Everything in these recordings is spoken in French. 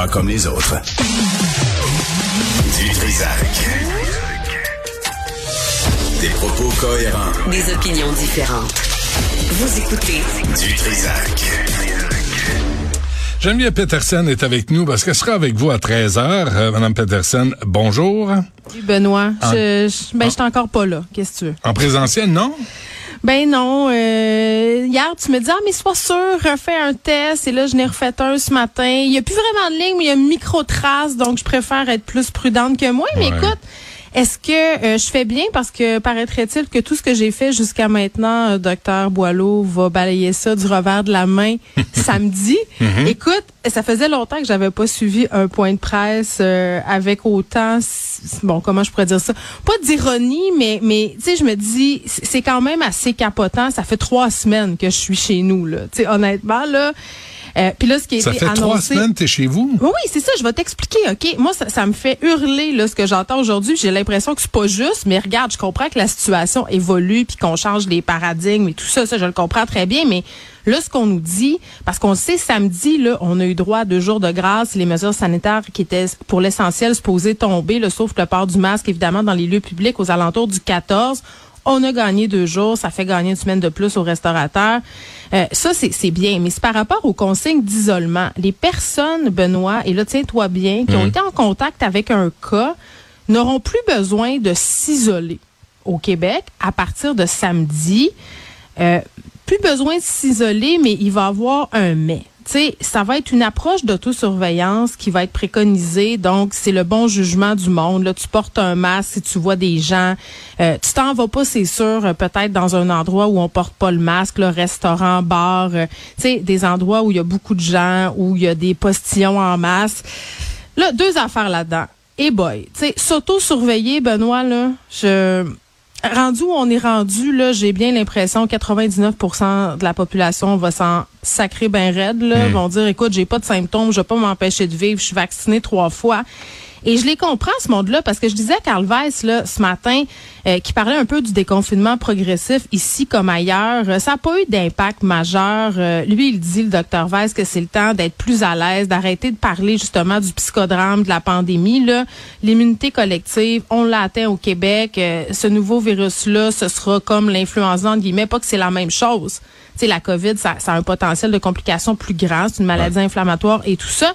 Pas comme les autres. Du Trisac. Des propos cohérents. Des opinions différentes. Vous écoutez Du Trisac. Geneviève Peterson est avec nous parce qu'elle sera avec vous à 13h. Euh, Madame Peterson, bonjour. Oui, Benoît, je, je, ben, je suis encore pas là. Qu'est-ce que tu veux? En présentiel, non? Ben non. Euh, hier, tu me dis, ah, mais sois sûr, refais un test. Et là, je n'ai refait un ce matin. Il n'y a plus vraiment de ligne, mais il y a une micro-trace, donc je préfère être plus prudente que moi. Mais Ouais. écoute, est-ce que euh, je fais bien? Parce que paraîtrait-il que tout ce que j'ai fait jusqu'à maintenant, euh, docteur Boileau va balayer ça du revers de la main samedi? Écoute, ça faisait longtemps que j'avais pas suivi un point de presse euh, avec autant, bon, comment je pourrais dire ça? Pas d'ironie, mais, mais tu sais, je me dis, c'est quand même assez capotant. Ça fait trois semaines que je suis chez nous, là. Tu sais, honnêtement, là. Euh, Puis là, ce qui a Ça été fait annoncé... trois semaines que tu es chez vous? Oui, oui, c'est ça. Je vais t'expliquer, OK? Moi, ça, ça me fait hurler là, ce que j'entends aujourd'hui. J'ai l'impression que c'est pas juste, mais regarde, je comprends que la situation évolue puis qu'on change les paradigmes et tout ça. Ça, je le comprends très bien, mais là, ce qu'on nous dit, parce qu'on sait, samedi, là, on a eu droit à deux jours de grâce, les mesures sanitaires qui étaient pour l'essentiel supposées tomber, là, sauf le port du masque, évidemment, dans les lieux publics aux alentours du 14. On a gagné deux jours, ça fait gagner une semaine de plus aux restaurateurs. Euh, ça, c'est bien, mais c'est par rapport aux consignes d'isolement. Les personnes, Benoît, et là, tiens-toi bien, qui ont été en contact avec un cas, n'auront plus besoin de s'isoler au Québec à partir de samedi. Euh, plus besoin de s'isoler, mais il va y avoir un mais. Sais, ça va être une approche d'autosurveillance qui va être préconisée. Donc, c'est le bon jugement du monde. Là, tu portes un masque si tu vois des gens. Euh, tu t'en vas pas, c'est sûr, euh, peut-être dans un endroit où on porte pas le masque, le restaurant, bar, euh, tu sais, des endroits où il y a beaucoup de gens, où il y a des postillons en masse. Là, deux affaires là-dedans. Et boy, tu sais, s'auto-surveiller, Benoît, là, je... Rendu où on est rendu, là, j'ai bien l'impression que 99% de la population va s'en sacrer ben raide, là. Vont dire, écoute, j'ai pas de symptômes, je vais pas m'empêcher de vivre, je suis vaccinée trois fois. Et je les comprends, ce monde-là, parce que je disais à Carl Weiss, là, ce matin, euh, qui parlait un peu du déconfinement progressif ici comme ailleurs. Euh, ça n'a pas eu d'impact majeur. Euh, lui, il dit, le docteur Weiss, que c'est le temps d'être plus à l'aise, d'arrêter de parler justement du psychodrame, de la pandémie. Là, L'immunité collective, on l'a atteint au Québec. Euh, ce nouveau virus-là, ce sera comme l'influenza, entre guillemets, pas que c'est la même chose. Tu sais, la COVID, ça, ça a un potentiel de complications plus grand. C'est une maladie inflammatoire et tout ça.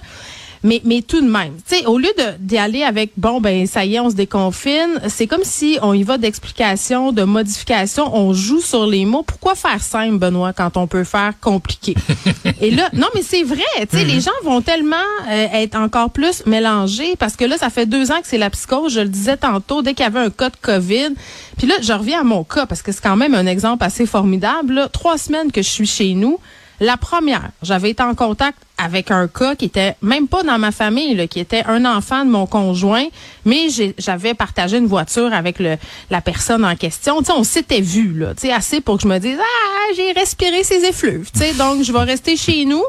Mais, mais tout de même, tu sais, au lieu de d'y aller avec bon ben ça y est, on se déconfine, c'est comme si on y va d'explication, de modification, on joue sur les mots. Pourquoi faire simple, Benoît, quand on peut faire compliqué? Et là, non, mais c'est vrai, tu sais, les gens vont tellement euh, être encore plus mélangés parce que là, ça fait deux ans que c'est la psychose. Je le disais tantôt, dès qu'il y avait un cas de COVID. Puis là, je reviens à mon cas parce que c'est quand même un exemple assez formidable. là. Trois semaines que je suis chez nous. La première, j'avais été en contact avec un cas qui était même pas dans ma famille, là, qui était un enfant de mon conjoint, mais j'avais partagé une voiture avec le, la personne en question. Tu sais, on s'était vu là, tu sais, assez pour que je me dise ah j'ai respiré ces effluves. Tu sais, donc je vais rester chez nous.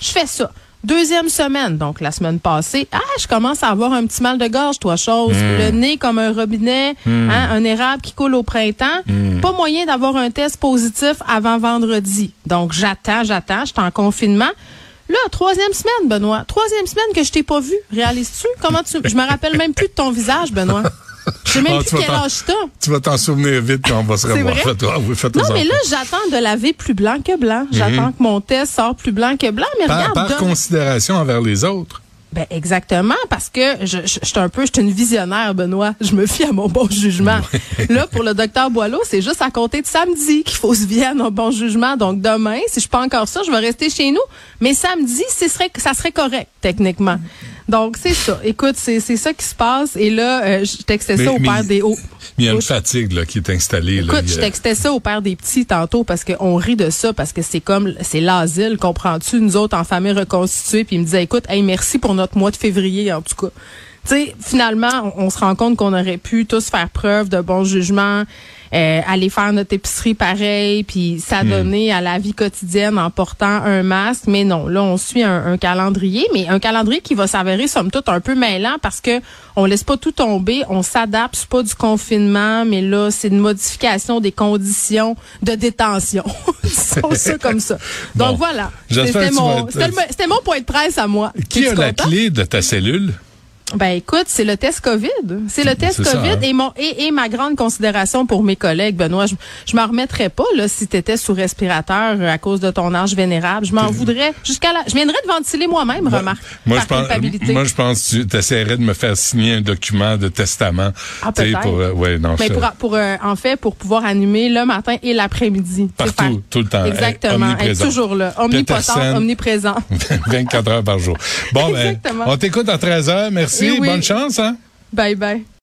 Je fais ça. Deuxième semaine, donc la semaine passée, ah, je commence à avoir un petit mal de gorge, toi, chose. Le nez comme un robinet, hein, un érable qui coule au printemps. Pas moyen d'avoir un test positif avant vendredi. Donc, j'attends, j'attends, je suis en confinement. Là, troisième semaine, Benoît. Troisième semaine que je t'ai pas vu. Réalises-tu? Comment tu. Je me rappelle même plus de ton visage, Benoît. Je sais même Ah, plus quel âge t'as. Tu vas t'en souvenir vite quand on va se revoir. vrai? Fais-toi, oui, fais-toi Non, mais là, j'attends de laver plus blanc que blanc. J'attends que mon test sorte plus blanc que blanc. Mais Par, regarde, par donne- considération envers les autres. Ben exactement parce que je, je, je suis un peu, je suis une visionnaire, Benoît. Je me fie à mon bon jugement. Là, pour le docteur Boileau, c'est juste à compter de samedi qu'il faut se fier à mon bon jugement. Donc demain, si je suis pas encore ça, je vais rester chez nous. Mais samedi, ce serait, ça serait correct techniquement. Donc c'est ça. Écoute, c'est c'est ça qui se passe. Et là, euh, je textais ça Mais- au mais père des hauts. Il y a une fatigue là, qui est installée. là. Écoute, y je textais ça au père des petits tantôt parce qu'on rit de ça, parce que c'est comme, c'est l'asile, comprends-tu, nous autres en famille reconstituée, puis il me disait, écoute, hey, merci pour notre mois de février, en tout cas. Tu sais, finalement, on, on se rend compte qu'on aurait pu tous faire preuve de bon jugement, euh, aller faire notre épicerie pareil, puis s'adonner à la vie quotidienne en portant un masque. Mais non, là, on suit un, un calendrier, mais un calendrier qui va s'avérer, somme toute, un peu mêlant parce que on laisse pas tout tomber, on s'adapte, c'est pas du confinement, mais là, c'est une modification des conditions de détention. Ça comme ça. Donc Bon. voilà. C'était mon, être- mon point de presse à moi. Qui a la content? clé de ta cellule? Ben écoute, c'est le test COVID. C'est le test ça, COVID hein? et mon et, et ma grande considération pour mes collègues, Benoît. Je, je m'en remettrais pas là si tu étais sous respirateur à cause de ton âge vénérable. Je m'en voudrais jusqu'à la. Je viendrais te ventiler moi-même, remarque. Moi, par je pense, culpabilité. moi, je pense que tu essaierais de me faire signer un document de testament. Ah, pour, euh, ouais, non, Mais ça- pour, pour euh, en fait pour pouvoir animer le matin et l'après-midi. Partout, tout le temps. Exactement. Être toujours là, omnipotent, omniprésent. 24 heures par jour. Bon, ben, Exactement. on t'écoute à 13 heures. Merci. Eh oui. Bonne chance, hein? bye bye.